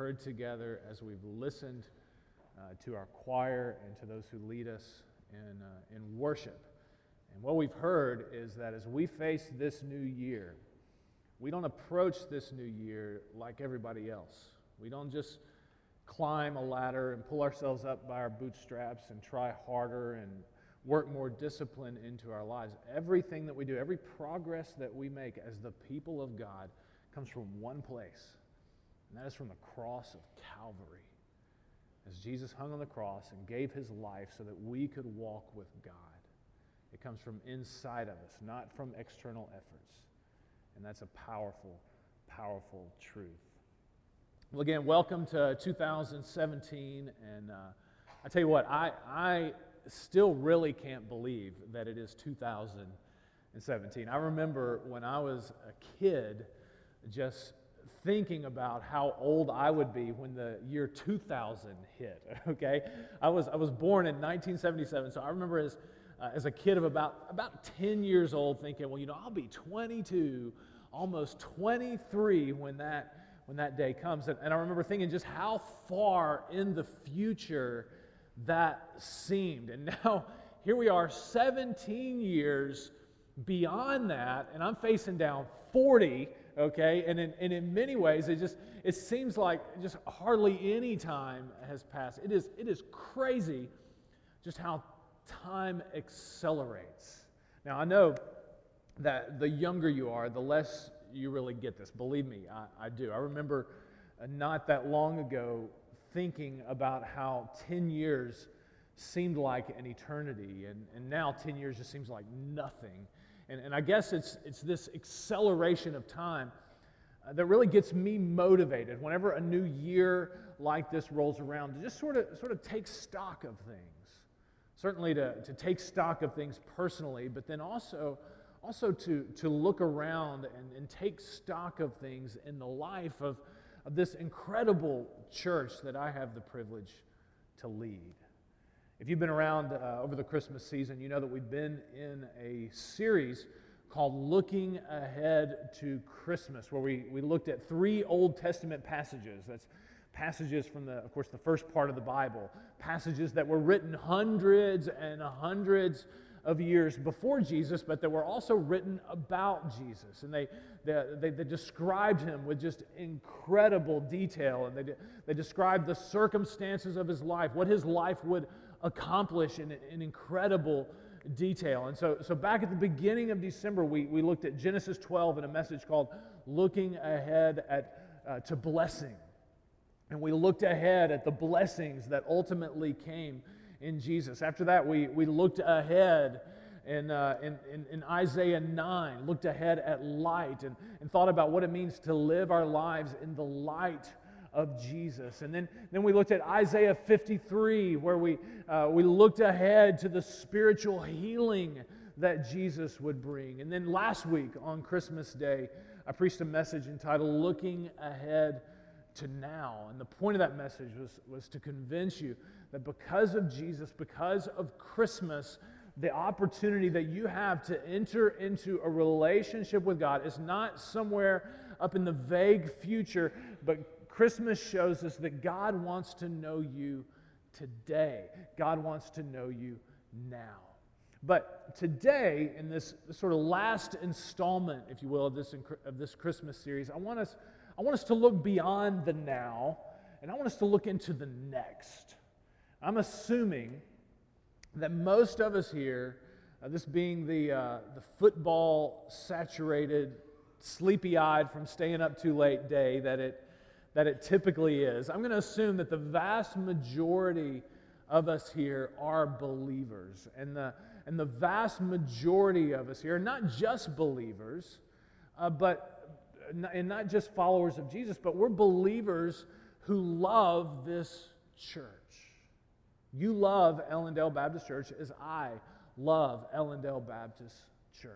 heard together, as we've listened uh, to our choir and to those who lead us in, uh, in worship. And what we've heard is that as we face this new year, we don't approach this new year like everybody else. We don't just climb a ladder and pull ourselves up by our bootstraps and try harder and work more discipline into our lives. Everything that we do, every progress that we make as the people of God comes from one place, and that is from the cross of Calvary. As Jesus hung on the cross and gave his life so that we could walk with God. It comes from inside of us, not from external efforts. And that's a powerful, powerful truth. Well, again, welcome to 2017. And uh, I tell you what, I, I still really can't believe that it is 2017. I remember when I was a kid just thinking about how old I would be when the year 2000 hit, okay? I was, I was born in 1977, so I remember as, uh, as a kid of about, about 10 years old thinking, well, you know, I'll be 22, almost 23 when that, when that day comes. And, and I remember thinking just how far in the future that seemed. And now here we are, 17 years beyond that, and I'm facing down 40, okay? And in, and in many ways, it just it seems like just hardly any time has passed. It is, it is crazy just how time accelerates. Now, I know that the younger you are, the less you really get this. Believe me, I, I do. I remember uh, not that long ago thinking about how 10 years seemed like an eternity, and, and now 10 years just seems like nothing. And, and I guess it's, it's this acceleration of time uh, that really gets me motivated whenever a new year like this rolls around to just sort of, sort of take stock of things. Certainly to, to take stock of things personally, but then also, also to, to look around and, and take stock of things in the life of, of this incredible church that I have the privilege to lead. If you've been around uh, over the Christmas season, you know that we've been in a series called Looking Ahead to Christmas, where we, we looked at three Old Testament passages. That's passages from the, of course, the first part of the Bible, passages that were written hundreds and hundreds of years before Jesus, but that were also written about Jesus. And they, they, they, they described him with just incredible detail. And they, they described the circumstances of his life, what his life would accomplish in, in incredible detail. And so, so back at the beginning of December, we, we looked at Genesis 12 in a message called Looking Ahead at, uh, to Blessing. And we looked ahead at the blessings that ultimately came in Jesus. After that, we, we looked ahead in, uh, in, in, in, Isaiah 9, looked ahead at light and, and thought about what it means to live our lives in the light of Jesus. And then, then we looked at Isaiah 53, where we, uh, we looked ahead to the spiritual healing that Jesus would bring. And then last week on Christmas Day, I preached a message entitled Looking Ahead to Now. And the point of that message was, was to convince you that because of Jesus, because of Christmas, the opportunity that you have to enter into a relationship with God is not somewhere up in the vague future, but Christmas shows us that God wants to know you today. God wants to know you now. But today, in this sort of last installment, if you will, of this, of this Christmas series, I want, us, I want us to look beyond the now and I want us to look into the next. I'm assuming that most of us here, uh, this being the, uh, the football saturated, sleepy eyed from staying up too late day that it, that it typically is, I'm going to assume that the vast majority of us here are believers. And the, and the vast majority of us here are not just believers, uh, but, and not just followers of Jesus, but we're believers who love this church. You love Ellendale Baptist Church as I love Ellendale Baptist Church.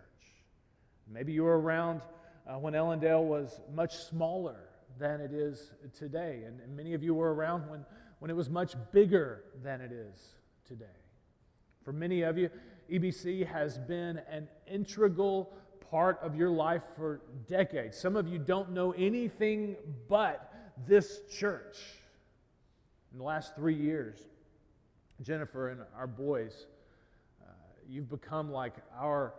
Maybe you were around uh, when Ellendale was much smaller than it is today. And, and many of you were around when, when it was much bigger than it is today. For many of you, EBC has been an integral part of your life for decades. Some of you don't know anything but this church. In the last three years, Jennifer and our boys, uh, you've become like our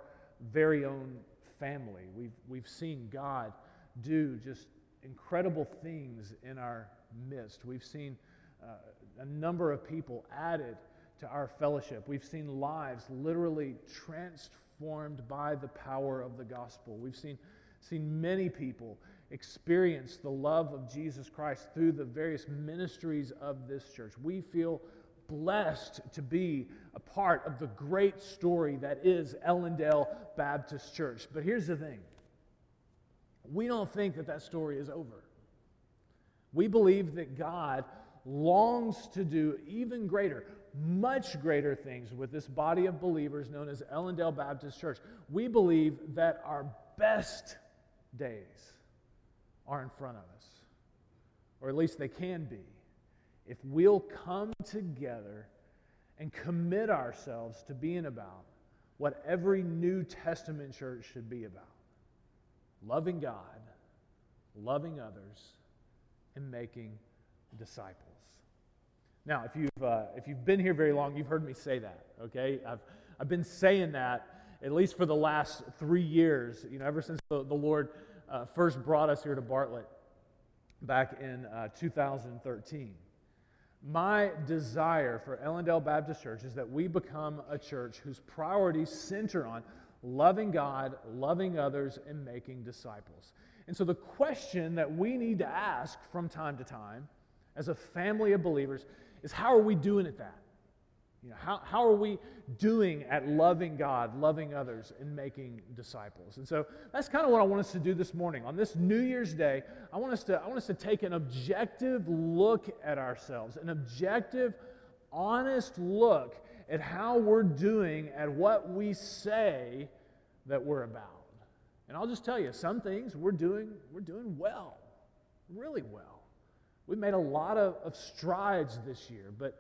very own family. We've, we've seen God do just incredible things in our midst. We've seen uh, a number of people added to our fellowship. We've seen lives literally transformed by the power of the gospel. We've seen, seen many people experience the love of Jesus Christ through the various ministries of this church. We feel blessed to be a part of the great story that is Ellendale Baptist Church. But here's the thing we don't think that that story is over. We believe that God longs to do even greater, much greater things with this body of believers known as Ellendale Baptist Church. We believe that our best days are in front of us, or at least they can be, if we'll come together and commit ourselves to being about what every New Testament church should be about loving God, loving others, and making disciples. Now, if you've, uh, if you've been here very long, you've heard me say that, okay? I've, I've been saying that at least for the last three years, you know, ever since the, the Lord uh, first brought us here to Bartlett back in uh, 2013. My desire for Ellendale Baptist Church is that we become a church whose priorities center on loving God, loving others, and making disciples. And so, the question that we need to ask from time to time as a family of believers is how are we doing at that? You know, how, how are we doing at loving God, loving others, and making disciples? And so that's kind of what I want us to do this morning. On this New Year's Day, I want us to, I want us to take an objective look at ourselves, an objective, honest look at how we're doing at what we say that we're about. And I'll just tell you, some things we're doing, we're doing well, really well. We've made a lot of, of strides this year, but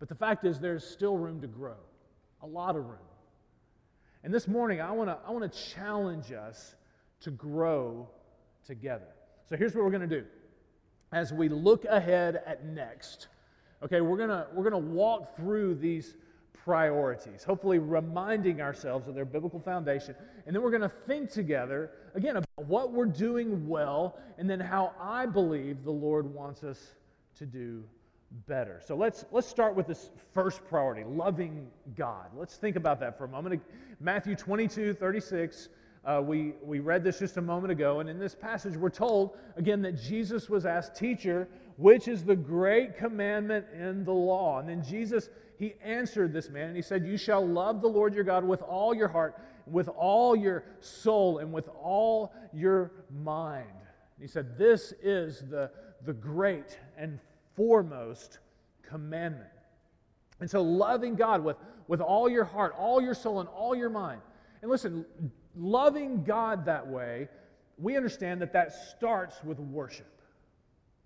but the fact is, there's still room to grow, a lot of room. And this morning, I want to I want to challenge us to grow together. So here's what we're going to do. As we look ahead at next, okay, we're going to we're going to walk through these priorities, hopefully reminding ourselves of their biblical foundation. And then we're going to think together, again, about what we're doing well and then how I believe the Lord wants us to do better. So let's, let's start with this first priority loving God. Let's think about that for a moment. Matthew 22 36. Uh, we, we read this just a moment ago, and in this passage, we're told again that Jesus was asked, Teacher, which is the great commandment in the law? And then Jesus, he answered this man, and he said, You shall love the Lord your God with all your heart, with all your soul, and with all your mind. And he said, This is the, the great and foremost commandment. And so, loving God with, with all your heart, all your soul, and all your mind. And listen, loving God that way, we understand that that starts with worship.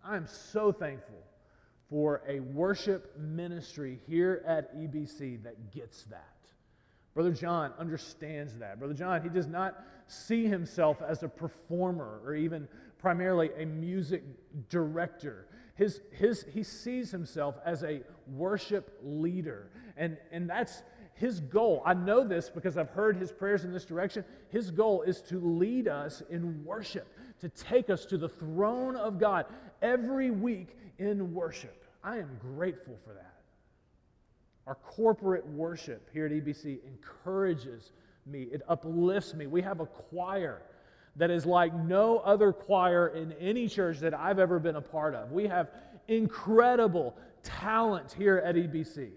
I am so thankful for a worship ministry here at EBC that gets that. Brother John understands that. Brother John, he does not see himself as a performer or even primarily a music director. His, his, he sees himself as a worship leader. And, and that's his goal. I know this because I've heard his prayers in this direction. His goal is to lead us in worship, to take us to the throne of God every week in worship. I am grateful for that. Our corporate worship here at EBC encourages me, it uplifts me. We have a choir that is like no other choir in any church that I've ever been a part of. We have incredible talent here at EBC.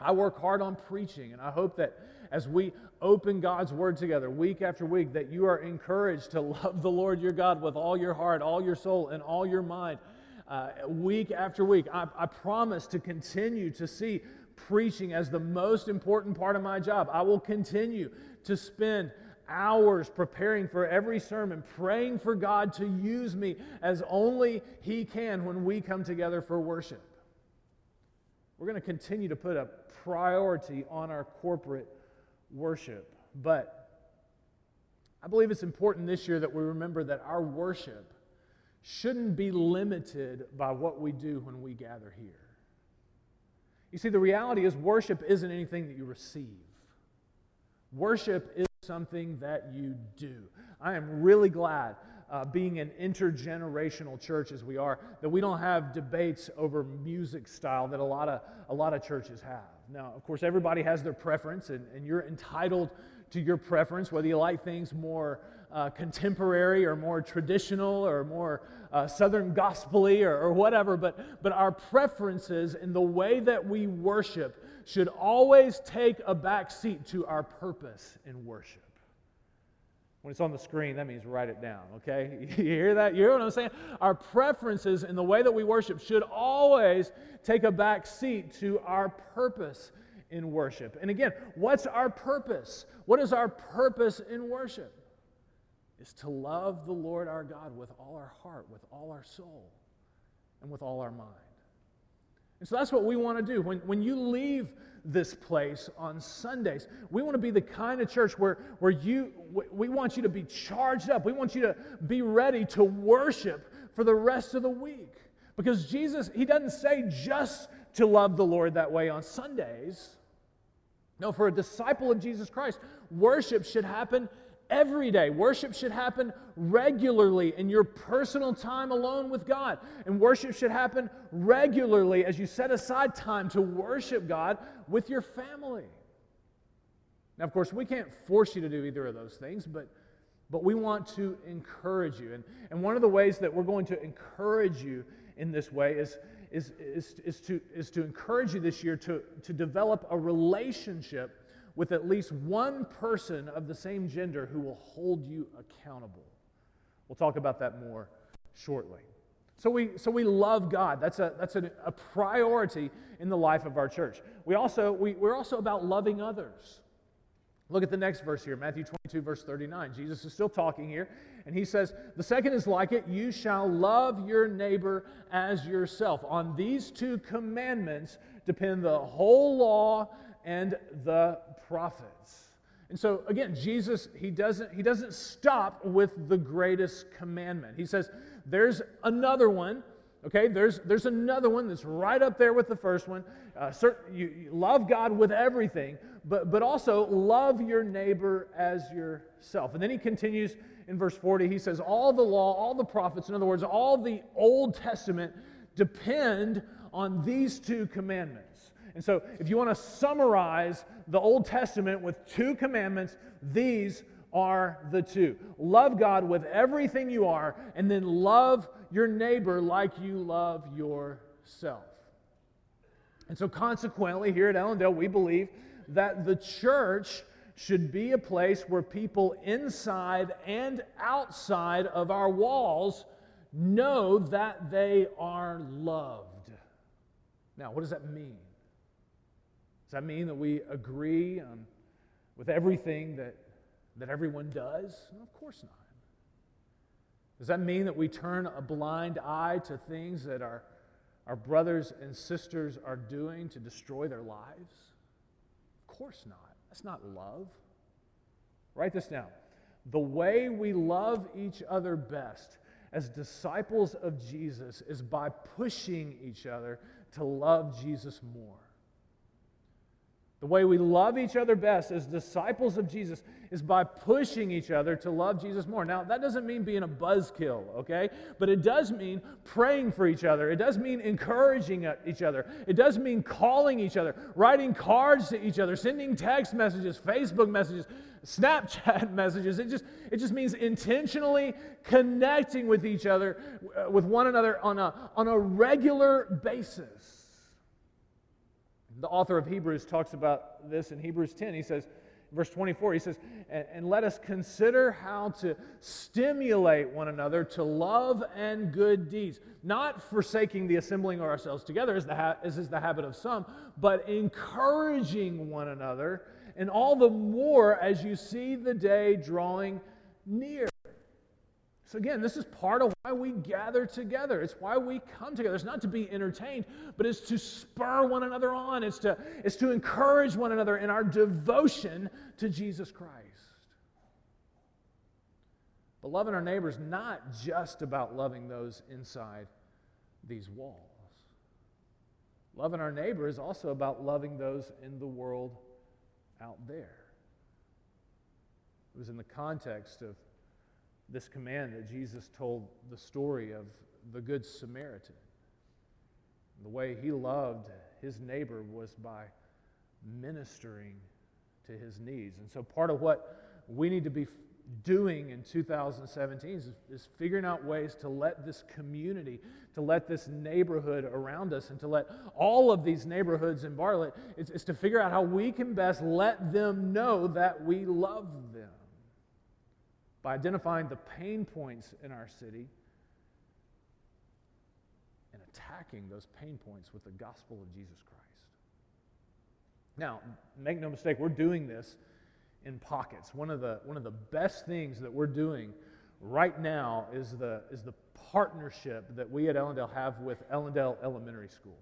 I work hard on preaching, and I hope that as we open God's Word together week after week, that you are encouraged to love the Lord your God with all your heart, all your soul, and all your mind. Uh, week after week, I, I promise to continue to see preaching as the most important part of my job. I will continue to spend hours preparing for every sermon, praying for God to use me as only He can when we come together for worship. We're going to continue to put a priority on our corporate worship. But I believe it's important this year that we remember that our worship shouldn't be limited by what we do when we gather here. You see, the reality is, worship isn't anything that you receive, worship is something that you do. I am really glad, uh, being an intergenerational church as we are, that we don't have debates over music style that a lot of, a lot of churches have. Now, of course, everybody has their preference, and, and you're entitled to your preference, whether you like things more uh, contemporary or more traditional or more uh, southern gospely or, or whatever, but, but our preferences in the way that we worship should always take a back seat to our purpose in worship. When it's on the screen, that means write it down, okay? You hear that? You hear what I'm saying? Our preferences in the way that we worship should always take a back seat to our purpose in worship. And again, what's our purpose? What is our purpose in worship? Is to love the Lord our God with all our heart, with all our soul, and with all our mind. And so that's what we want to do. When, when you leave this place on Sundays, we want to be the kind of church where, where you, we want you to be charged up. We want you to be ready to worship for the rest of the week. Because Jesus, He doesn't say just to love the Lord that way on Sundays. No, for a disciple of Jesus Christ, worship should happen every day. Worship should happen regularly in your personal time alone with God. And worship should happen regularly as you set aside time to worship God with your family. Now, of course, we can't force you to do either of those things, but, but we want to encourage you. And, and one of the ways that we're going to encourage you in this way is, is, is, is, to, is to encourage you this year to, to develop a relationship with at least one person of the same gender who will hold you accountable. We'll talk about that more shortly. So we, so we love God. That's, a, that's a, a priority in the life of our church. We also, we, we're also about loving others. Look at the next verse here, Matthew 22, verse 39. Jesus is still talking here, and he says, The second is like it you shall love your neighbor as yourself. On these two commandments depend the whole law and the prophets. And so again, Jesus, he doesn't, he doesn't stop with the greatest commandment. He says, there's another one, okay? There's, there's another one that's right up there with the first one. Uh, certain, you, you love God with everything, but, but also love your neighbor as yourself. And then he continues in verse 40. He says, All the law, all the prophets, in other words, all the Old Testament depend on these two commandments. And so, if you want to summarize the Old Testament with two commandments, these are the two love God with everything you are, and then love your neighbor like you love yourself. And so, consequently, here at Ellendale, we believe that the church should be a place where people inside and outside of our walls know that they are loved. Now, what does that mean? Does that mean that we agree um, with everything that, that everyone does? No, of course not. Does that mean that we turn a blind eye to things that our, our brothers and sisters are doing to destroy their lives? Of course not. That's not love. Write this down. The way we love each other best as disciples of Jesus is by pushing each other to love Jesus more. The way we love each other best as disciples of Jesus is by pushing each other to love Jesus more. Now, that doesn't mean being a buzzkill, okay? But it does mean praying for each other. It does mean encouraging each other. It does mean calling each other, writing cards to each other, sending text messages, Facebook messages, Snapchat messages. It just, it just means intentionally connecting with each other, uh, with one another on a, on a regular basis. The author of Hebrews talks about this in Hebrews 10. He says, verse 24, he says, and, let us consider how to stimulate one another to love and good deeds, not forsaking the assembling of ourselves together, as, the ha- as is the habit of some, but encouraging one another, and all the more as you see the day drawing near. So, again, this is part of why we gather together. It's why we come together. It's not to be entertained, but it's to spur one another on. It's to, it's to encourage one another in our devotion to Jesus Christ. But loving our neighbors not just about loving those inside these walls. Loving our neighbor is also about loving those in the world out there. It was in the context of this command that Jesus told the story of the Good Samaritan. The way he loved his neighbor was by ministering to his needs. And so, part of what we need to be doing in 2017 is, is, figuring out ways to let this community, to let this neighborhood around us, and to let all of these neighborhoods in Bartlett, is, is to figure out how we can best let them know that we love them by identifying the pain points in our city and attacking those pain points with the gospel of Jesus Christ. Now, make no mistake, we're doing this in pockets. One of the, one of the best things that we're doing right now is the, is the partnership that we at Ellendale have with Ellendale Elementary School.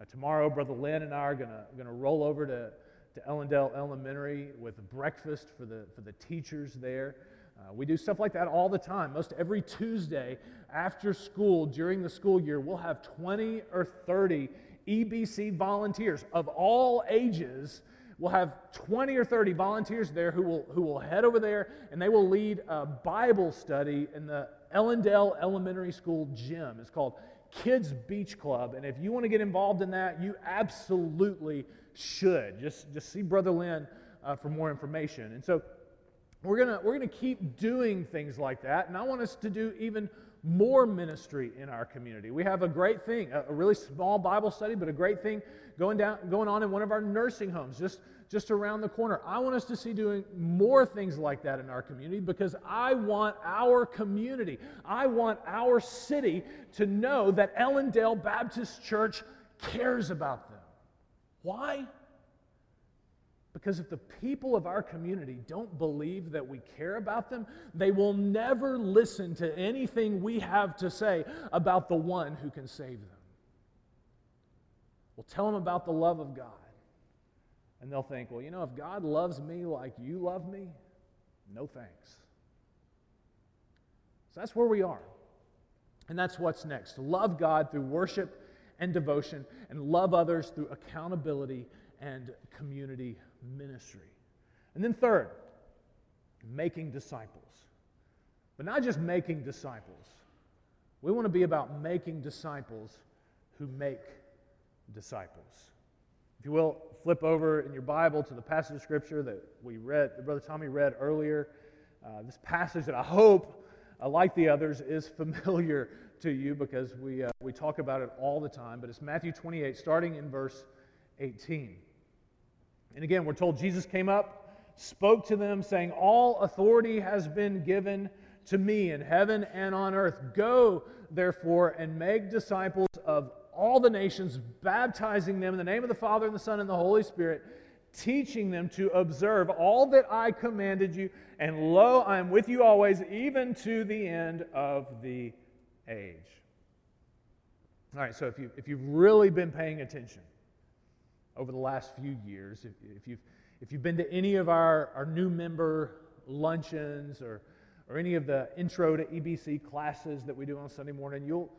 Uh, tomorrow, Brother Lynn and I are going to roll over to, to Ellendale Elementary with breakfast for the, for the teachers there. Uh, we do stuff like that all the time. Most every Tuesday after school during the school year, we'll have 20 or 30 EBC volunteers of all ages We'll have 20 or 30 volunteers there who will, who will head over there and they will lead a Bible study in the Ellendale Elementary School gym. It's called Kids Beach Club. And if you want to get involved in that, you absolutely should. Just, just see Brother Lynn uh, for more information. And so we're going we're going to keep doing things like that. And I want us to do even more ministry in our community. We have a great thing, a, a really small Bible study, but a great thing going, down, going on in one of our nursing homes just, just around the corner. I want us to see doing more things like that in our community because I want our community, I want our city to know that Ellendale Baptist Church cares about them. Why? Because if the people of our community don't believe that we care about them, they will never listen to anything we have to say about the one who can save them. We'll tell them about the love of God. And they'll think, well, you know, if God loves me like you love me, no thanks. So that's where we are. And that's what's next. Love God through worship and devotion, and love others through accountability and community ministry. And then, third, making disciples. But not just making disciples, we want to be about making disciples who make disciples. If you will, flip over in your Bible to the passage of Scripture that we read, that Brother Tommy read earlier. Uh, this passage that I hope, uh, like the others, is familiar to you because we, uh, we talk about it all the time. But it's Matthew 28, starting in verse 18. And again, we're told Jesus came up, spoke to them, saying, All authority has been given to me in heaven and on earth. Go, therefore, and make disciples of all the nations, baptizing them in the name of the Father, and the Son, and the Holy Spirit, teaching them to observe all that I commanded you. And lo, I am with you always, even to the end of the age. All right, so if, you, if you've really been paying attention, over the last few years. If, if, you've, if you've been to any of our, our new member luncheons or, or any of the intro to EBC classes that we do on Sunday morning, you'll,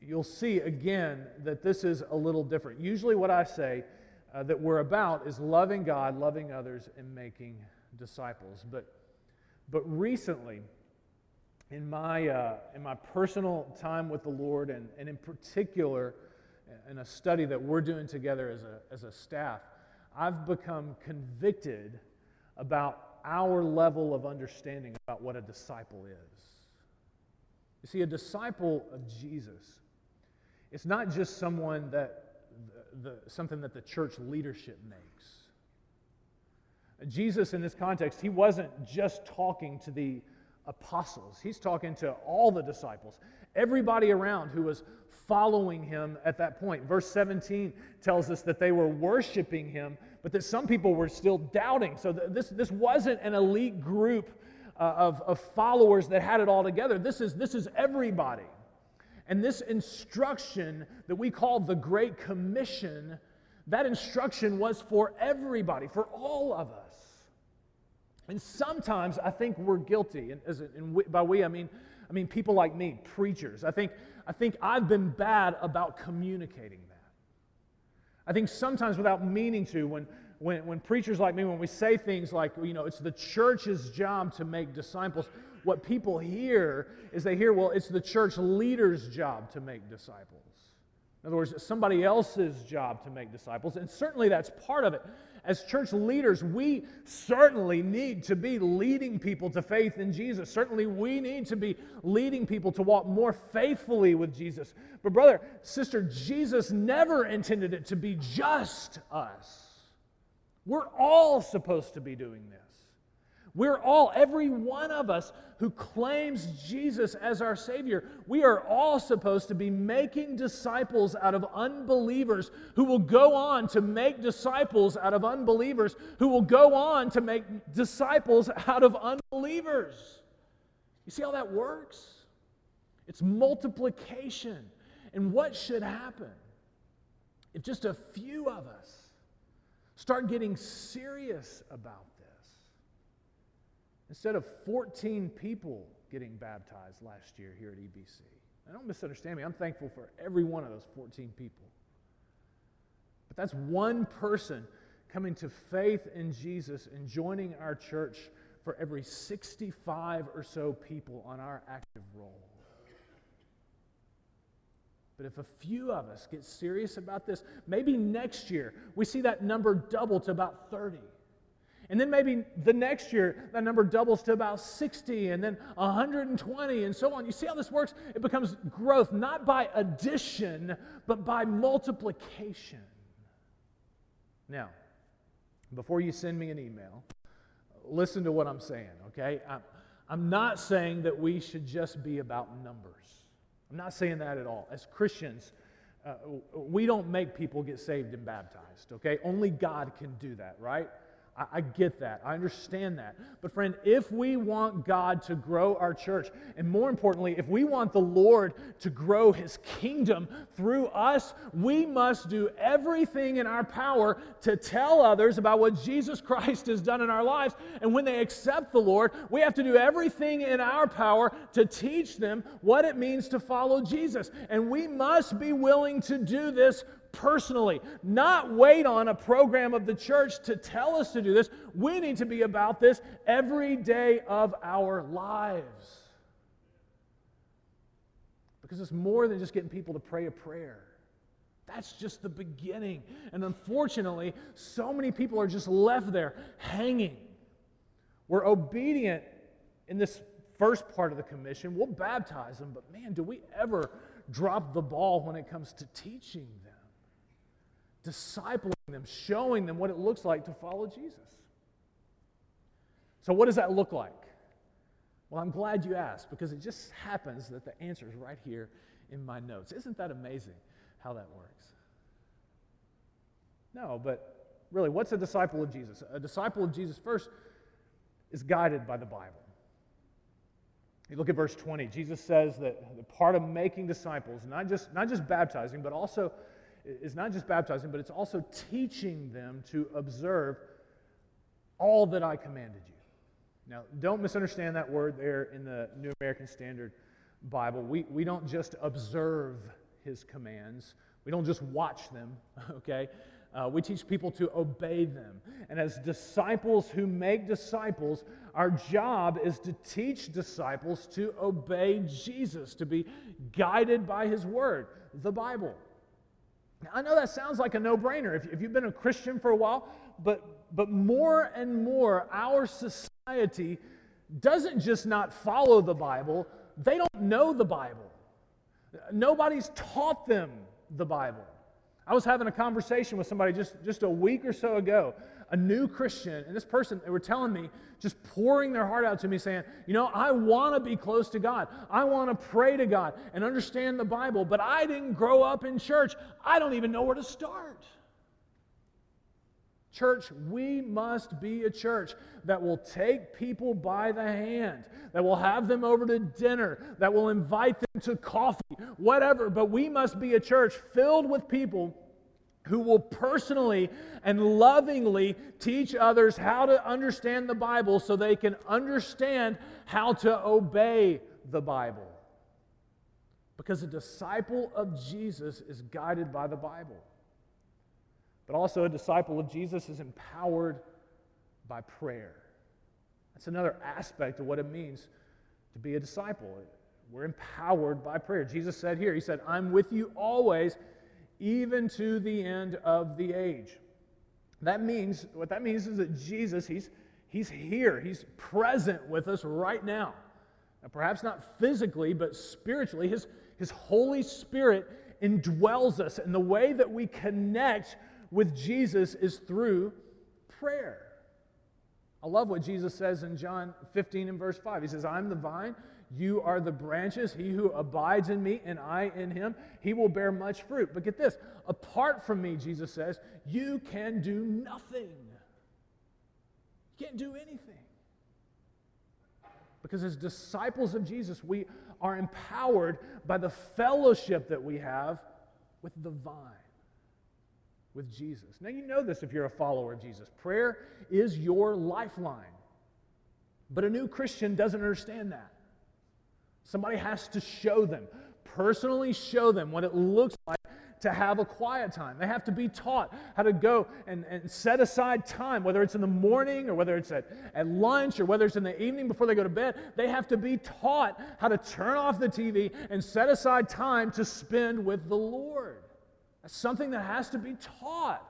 you'll see again that this is a little different. Usually, what I say uh, that we're about is loving God, loving others, and making disciples. But, but recently, in my, uh, in my personal time with the Lord, and, and in particular, in a study that we're doing together as a, as a staff, I've become convicted about our level of understanding about what a disciple is. You see, a disciple of Jesus, it's not just someone that the, the, something that the church leadership makes. Jesus, in this context, he wasn't just talking to the apostles, he's talking to all the disciples, everybody around who was following him at that point. Verse 17 tells us that they were worshiping him, but that some people were still doubting. So this, this wasn't an elite group uh, of, of followers that had it all together. This is, this is everybody. And this instruction that we call the Great Commission, that instruction was for everybody, for all of us. And sometimes I think we're guilty, and, as, and by we I mean, I mean people like me, preachers. I think, I think I've been bad about communicating that. I think sometimes without meaning to, when, when, when preachers like me, when we say things like, you know, it's the church's job to make disciples, what people hear is they hear, well, it's the church leader's job to make disciples. In other words, it's somebody else's job to make disciples, and certainly that's part of it as church leaders, we certainly need to be leading people to faith in Jesus. Certainly, we need to be leading people to walk more faithfully with Jesus. But, brother, sister, Jesus never intended it to be just us. We're all supposed to be doing this. We're all, every one of us who claims Jesus as our Savior, we are all supposed to be making disciples out of unbelievers who will go on to make disciples out of unbelievers who will go on to make disciples out of unbelievers. You see how that works? It's multiplication. And what should happen if just a few of us start getting serious about Instead of 14 people getting baptized last year here at EBC. I don't misunderstand me. I'm thankful for every one of those 14 people. But that's one person coming to faith in Jesus and joining our church for every 65 or so people on our active roll. But if a few of us get serious about this, maybe next year we see that number double to about 30. And then maybe the next year, that number doubles to about 60 and then 120 and so on. You see how this works? It becomes growth not by addition, but by multiplication. Now, before you send me an email, listen to what I'm saying, okay? I'm not saying that we should just be about numbers. I'm not saying that at all. As Christians, uh, we don't make people get saved and baptized, okay? Only God can do that, right? I, I get that. I understand that. But, friend, if we want God to grow our church, and more importantly, if we want the Lord to grow his kingdom through us, we must do everything in our power to tell others about what Jesus Christ has done in our lives. And when they accept the Lord, we have to do everything in our power to teach them what it means to follow Jesus. And we must be willing to do this personally, not wait on a program of the church to tell us to do this. We need to be about this every day of our lives. Because it's more than just getting people to pray a prayer. That's just the beginning. And unfortunately, so many people are just left there hanging. We're obedient in this first part of the commission. We'll baptize them, but man, do we ever drop the ball when it comes to teaching? Discipling them, showing them what it looks like to follow Jesus. So, what does that look like? Well, I'm glad you asked because it just happens that the answer is right here in my notes. Isn't that amazing how that works? No, but really, what's a disciple of Jesus? A disciple of Jesus first is guided by the Bible. You look at verse 20. Jesus says that the part of making disciples, not just, not just baptizing, but also is not just baptizing, but it's also teaching them to observe all that I commanded you. Now, don't misunderstand that word there in the New American Standard Bible. We, we don't just observe his commands, we don't just watch them, okay? Uh, we teach people to obey them. And as disciples who make disciples, our job is to teach disciples to obey Jesus, to be guided by his word, the Bible. I know that sounds like a no brainer if, if you've been a Christian for a while, but, but more and more, our society doesn't just not follow the Bible, they don't know the Bible. Nobody's taught them the Bible. I was having a conversation with somebody just, just a week or so ago, a new Christian, and this person, they were telling me, just pouring their heart out to me, saying, You know, I want to be close to God. I want to pray to God and understand the Bible, but I didn't grow up in church. I don't even know where to start. Church, we must be a church that will take people by the hand, that will have them over to dinner, that will invite them to coffee, whatever. But we must be a church filled with people who will personally and lovingly teach others how to understand the Bible so they can understand how to obey the Bible. Because a disciple of Jesus is guided by the Bible. But also, a disciple of Jesus is empowered by prayer. That's another aspect of what it means to be a disciple. We're empowered by prayer. Jesus said here, He said, I'm with you always, even to the end of the age. That means, what that means is that Jesus, He's, he's here, He's present with us right now. now perhaps not physically, but spiritually. His, his Holy Spirit indwells us, and the way that we connect with Jesus is through prayer. I love what Jesus says in John 15 and verse 5. He says, I'm the vine, you are the branches. He who abides in me and I in him, he will bear much fruit. But get this apart from me, Jesus says, you can do nothing. You can't do anything. Because as disciples of Jesus, we are empowered by the fellowship that we have with the vine with Jesus. Now, you know this if you're a follower of Jesus. Prayer is your lifeline. But a new Christian doesn't understand that. Somebody has to show them, personally show them what it looks like to have a quiet time. They have to be taught how to go and, and set aside time, whether it's in the morning or whether it's at, at lunch or whether it's in the evening before they go to bed. They have to be taught how to turn off the TV and set aside time to spend with the Lord. That's something that has to be taught.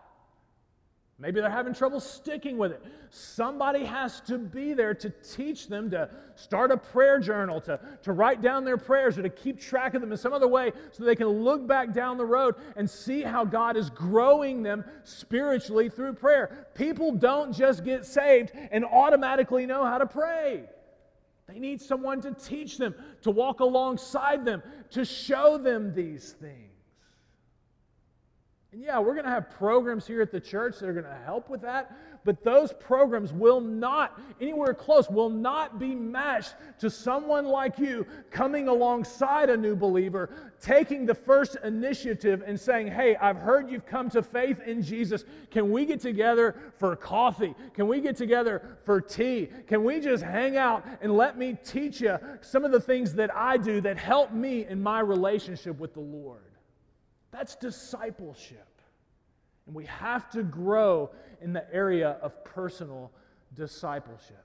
Maybe they're having trouble sticking with it. Somebody has to be there to teach them to start a prayer journal, to, to write down their prayers, or to keep track of them in some other way so they can look back down the road and see how God is growing them spiritually through prayer. People don't just get saved and automatically know how to pray. They need someone to teach them, to walk alongside them, to show them these things. And yeah, we're going to have programs here at the church that are going to help with that, but those programs will not, anywhere close, will not be matched to someone like you coming alongside a new believer, taking the first initiative and saying, Hey, I've heard you've come to faith in Jesus. Can we get together for coffee? Can we get together for tea? Can we just hang out and let me teach you some of the things that I do that help me in my relationship with the Lord? That's discipleship. And we have to grow in the area of personal discipleship.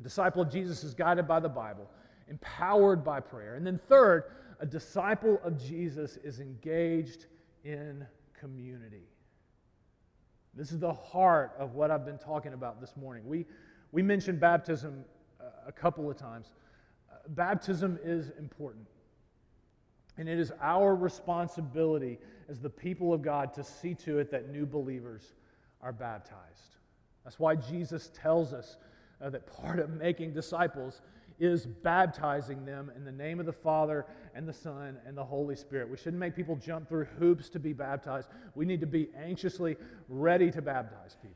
A disciple of Jesus is guided by the Bible, empowered by prayer. And then, third, a disciple of Jesus is engaged in community. This is the heart of what I've been talking about this morning. We, we mentioned baptism uh, a couple of times. Uh, baptism is important. And it is our responsibility as the people of God to see to it that new believers are baptized. That's why Jesus tells us uh, that part of making disciples is baptizing them in the name of the Father and the Son and the Holy Spirit. We shouldn't make people jump through hoops to be baptized. We need to be anxiously ready to baptize people.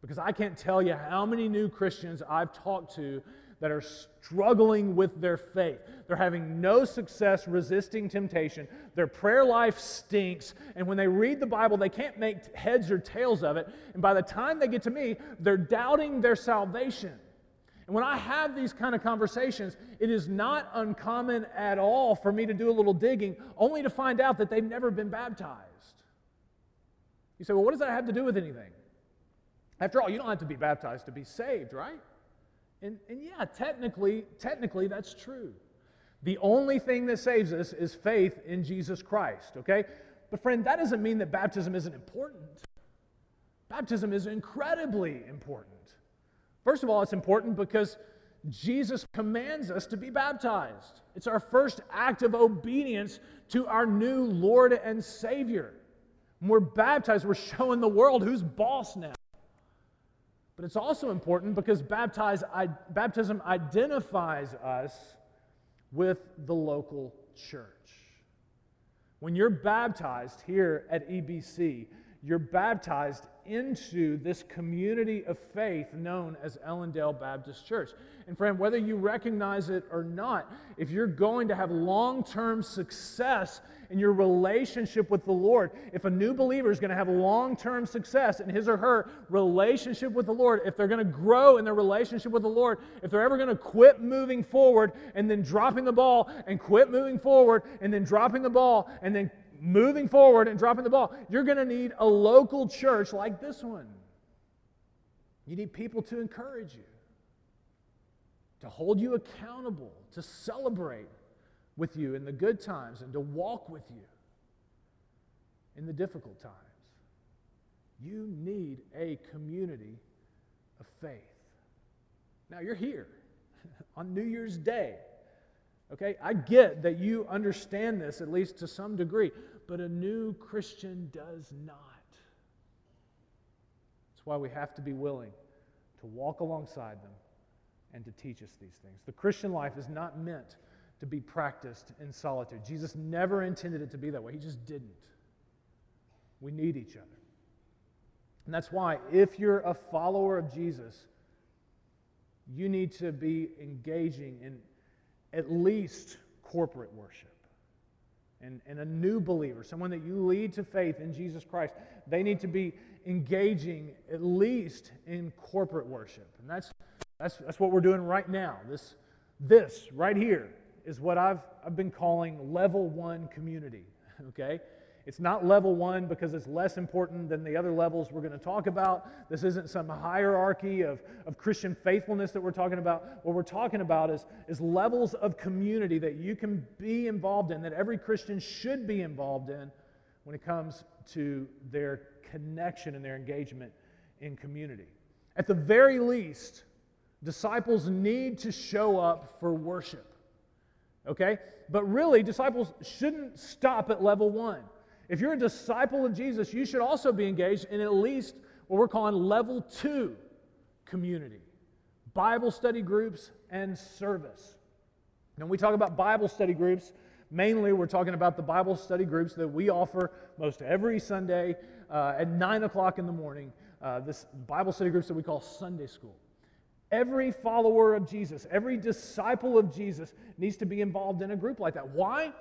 Because I can't tell you how many new Christians I've talked to that are struggling with their faith. They're having no success resisting temptation. Their prayer life stinks. And when they read the Bible, they can't make heads or tails of it. And by the time they get to me, they're doubting their salvation. And when I have these kind of conversations, it is not uncommon at all for me to do a little digging, only to find out that they've never been baptized. You say, well, what does that have to do with anything? After all, you don't have to be baptized to be saved, right? And, and yeah, technically, technically that's true. The only thing that saves us is faith in Jesus Christ, okay? But friend, that doesn't mean that baptism isn't important. Baptism is incredibly important. First of all, it's important because Jesus commands us to be baptized. It's our first act of obedience to our new Lord and Savior. When we're baptized, we're showing the world who's boss now. But it's also important because baptism identifies us with the local church. When you're baptized here at EBC, you're baptized into this community of faith known as Ellendale Baptist Church. And friend, whether you recognize it or not, if you're going to have long term success in your relationship with the Lord. If a new believer is going to have long term success in his or her relationship with the Lord, if they're going to grow in their relationship with the Lord, if they're ever going to quit moving forward and then dropping the ball and quit moving forward and then dropping the ball and then moving forward and dropping the ball, you're going to need a local church like this one. You need people to encourage you, to hold you accountable, to celebrate with you in the good times, and to walk with you in the difficult times. You need a community of faith. Now, you're here on New Year's Day. Okay, I get that you understand this, at least to some degree, but a new Christian does not. That's why we have to be willing to walk alongside them and to teach us these things. The Christian life is not meant to be practiced in solitude. Jesus never intended it to be that way, He just didn't. We need each other. And that's why, if you're a follower of Jesus, you need to be engaging in at least corporate worship. And, and a new believer, someone that you lead to faith in Jesus Christ, they need to be engaging at least in corporate worship. And that's, that's, that's what we're doing right now. This, this right here is what I've, I've been calling level one community. Okay? It's not level one because it's less important than the other levels we're going to talk about. This isn't some hierarchy of, of Christian faithfulness that we're talking about. What we're talking about is, is levels of community that you can be involved in, that every Christian should be involved in when it comes to their connection and their engagement in community. At the very least, disciples need to show up for worship. Okay? But really, disciples shouldn't stop at level one. If you're a disciple of Jesus, you should also be engaged in at least what we're calling level two community Bible study groups and service. When we talk about Bible study groups, mainly we're talking about the Bible study groups that we offer most every Sunday uh, at 9 o'clock in the morning. Uh, this Bible study groups that we call Sunday school. Every follower of Jesus, every disciple of Jesus needs to be involved in a group like that. Why?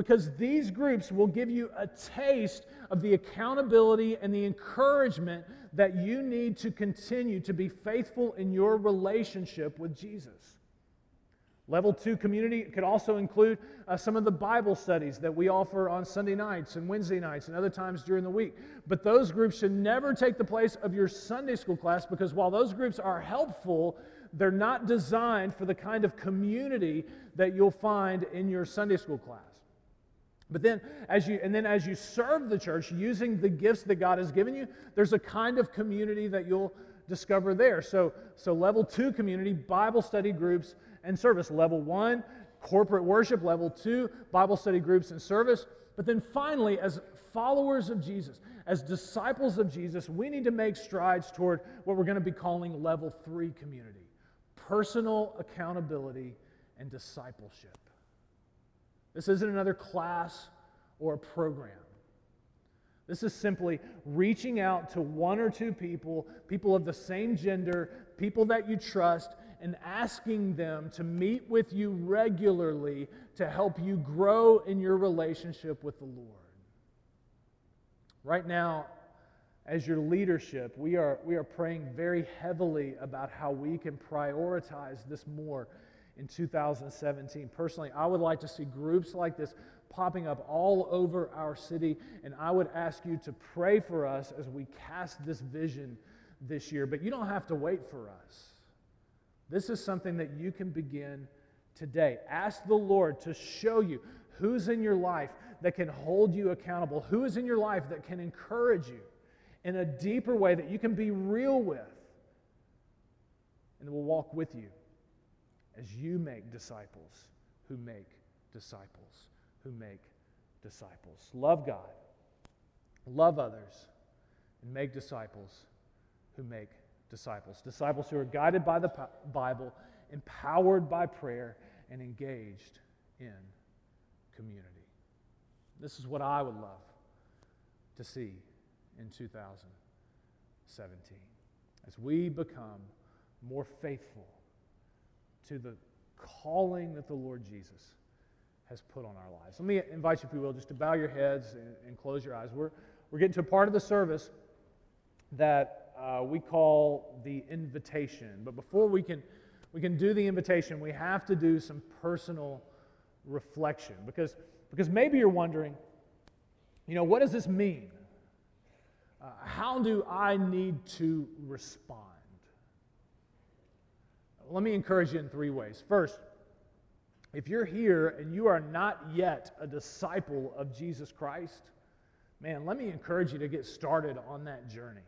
because these groups will give you a taste of the accountability and the encouragement that you need to continue to be faithful in your relationship with Jesus. Level two community could also include uh, some of the Bible studies that we offer on Sunday nights and Wednesday nights and other times during the week. But those groups should never take the place of your Sunday school class because while those groups are helpful, they're not designed for the kind of community that you'll find in your Sunday school class. But then as you and then as you serve the church using the gifts that God has given you, there's a kind of community that you'll discover there. So so level 2 community, Bible study groups and service. Level 1, corporate worship, level 2, Bible study groups and service. But then finally as followers of Jesus, as disciples of Jesus, we need to make strides toward what we're going to be calling level 3 community. Personal accountability and discipleship. This isn't another class or a program. This is simply reaching out to one or two people, people of the same gender, people that you trust, and asking them to meet with you regularly to help you grow in your relationship with the Lord. Right now, as your leadership, we are, we are praying very heavily about how we can prioritize this more in 2017. Personally, I would like to see groups like this popping up all over our city, and I would ask you to pray for us as we cast this vision this year. But you don't have to wait for us. This is something that you can begin today. Ask the Lord to show you who's in your life that can hold you accountable, who is in your life that can encourage you in a deeper way that you can be real with, and will walk with you as you make disciples who make disciples who make disciples. Love God, love others, and make disciples who make disciples. Disciples who are guided by the Bible, empowered by prayer, and engaged in community. This is what I would love to see in 2017 as we become more faithful to the calling that the Lord Jesus has put on our lives. Let me invite you, if you will, just to bow your heads and, and close your eyes. We're, we're getting to a part of the service that uh, we call the invitation. But before we can, we can do the invitation, we have to do some personal reflection because, because maybe you're wondering, you know, what does this mean? Uh, how do I need to respond? Let me encourage you in three ways. First, if you're here and you are not yet a disciple of Jesus Christ, man, let me encourage you to get started on that journey.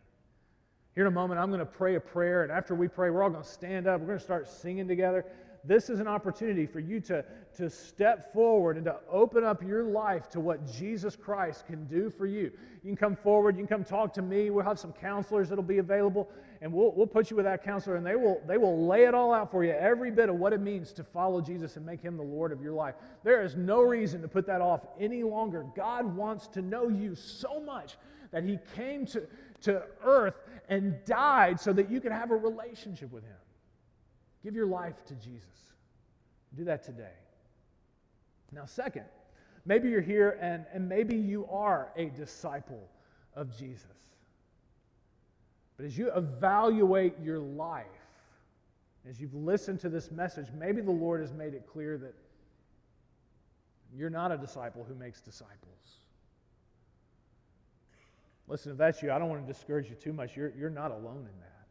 Here in a moment, I'm going to pray a prayer, and after we pray, we're all going to stand up. We're going to start singing together. This is an opportunity for you to, to step forward and to open up your life to what Jesus Christ can do for you. You can come forward, you can come talk to me. We'll have some counselors that'll be available, and we'll, we'll put you with that counselor, and they will, they will lay it all out for you, every bit of what it means to follow Jesus and make him the Lord of your life. There is no reason to put that off any longer. God wants to know you so much that he came to, to earth and died so that you could have a relationship with him. Give your life to Jesus. Do that today. Now, second, maybe you're here and, and maybe you are a disciple of Jesus. But as you evaluate your life, as you've listened to this message, maybe the Lord has made it clear that you're not a disciple who makes disciples. Listen, if that's you, I don't want to discourage you too much. You're, you're not alone in that.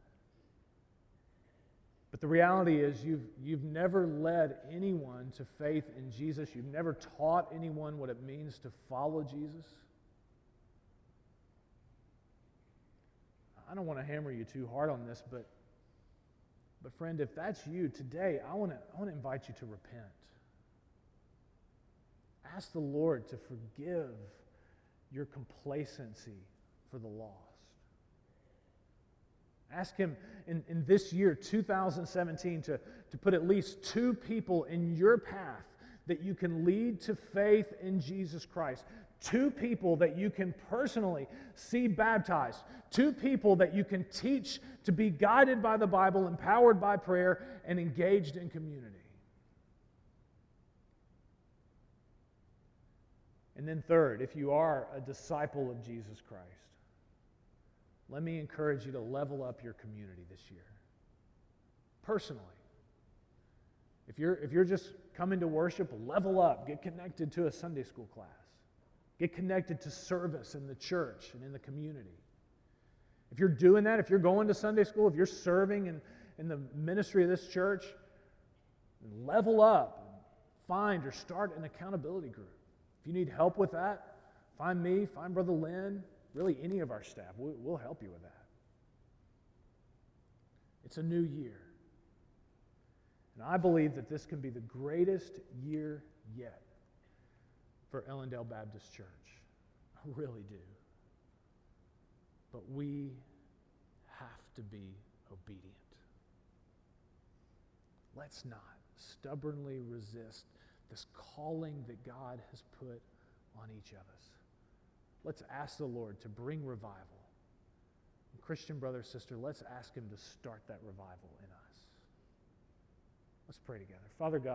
But the reality is, you've, you've never led anyone to faith in Jesus. You've never taught anyone what it means to follow Jesus. I don't want to hammer you too hard on this, but, but friend, if that's you today, I want, to, I want to invite you to repent. Ask the Lord to forgive your complacency for the lost. Ask Him in, in this year, 2017, to, to put at least two people in your path that you can lead to faith in Jesus Christ. Two people that you can personally see baptized. Two people that you can teach to be guided by the Bible, empowered by prayer, and engaged in community. And then, third, if you are a disciple of Jesus Christ, let me encourage you to level up your community this year. Personally. If you're, if you're just coming to worship, level up. Get connected to a Sunday school class. Get connected to service in the church and in the community. If you're doing that, if you're going to Sunday school, if you're serving in, in the ministry of this church, level up. Find or start an accountability group. If you need help with that, find me, find Brother Lynn, really any of our staff. We'll, we'll help you with that. It's a new year. And I believe that this can be the greatest year yet for Ellendale Baptist Church. I really do. But we have to be obedient. Let's not stubbornly resist this calling that God has put on each of us. Let's ask the Lord to bring revival. And Christian brother, sister, let's ask Him to start that revival in us. Let's pray together. Father God,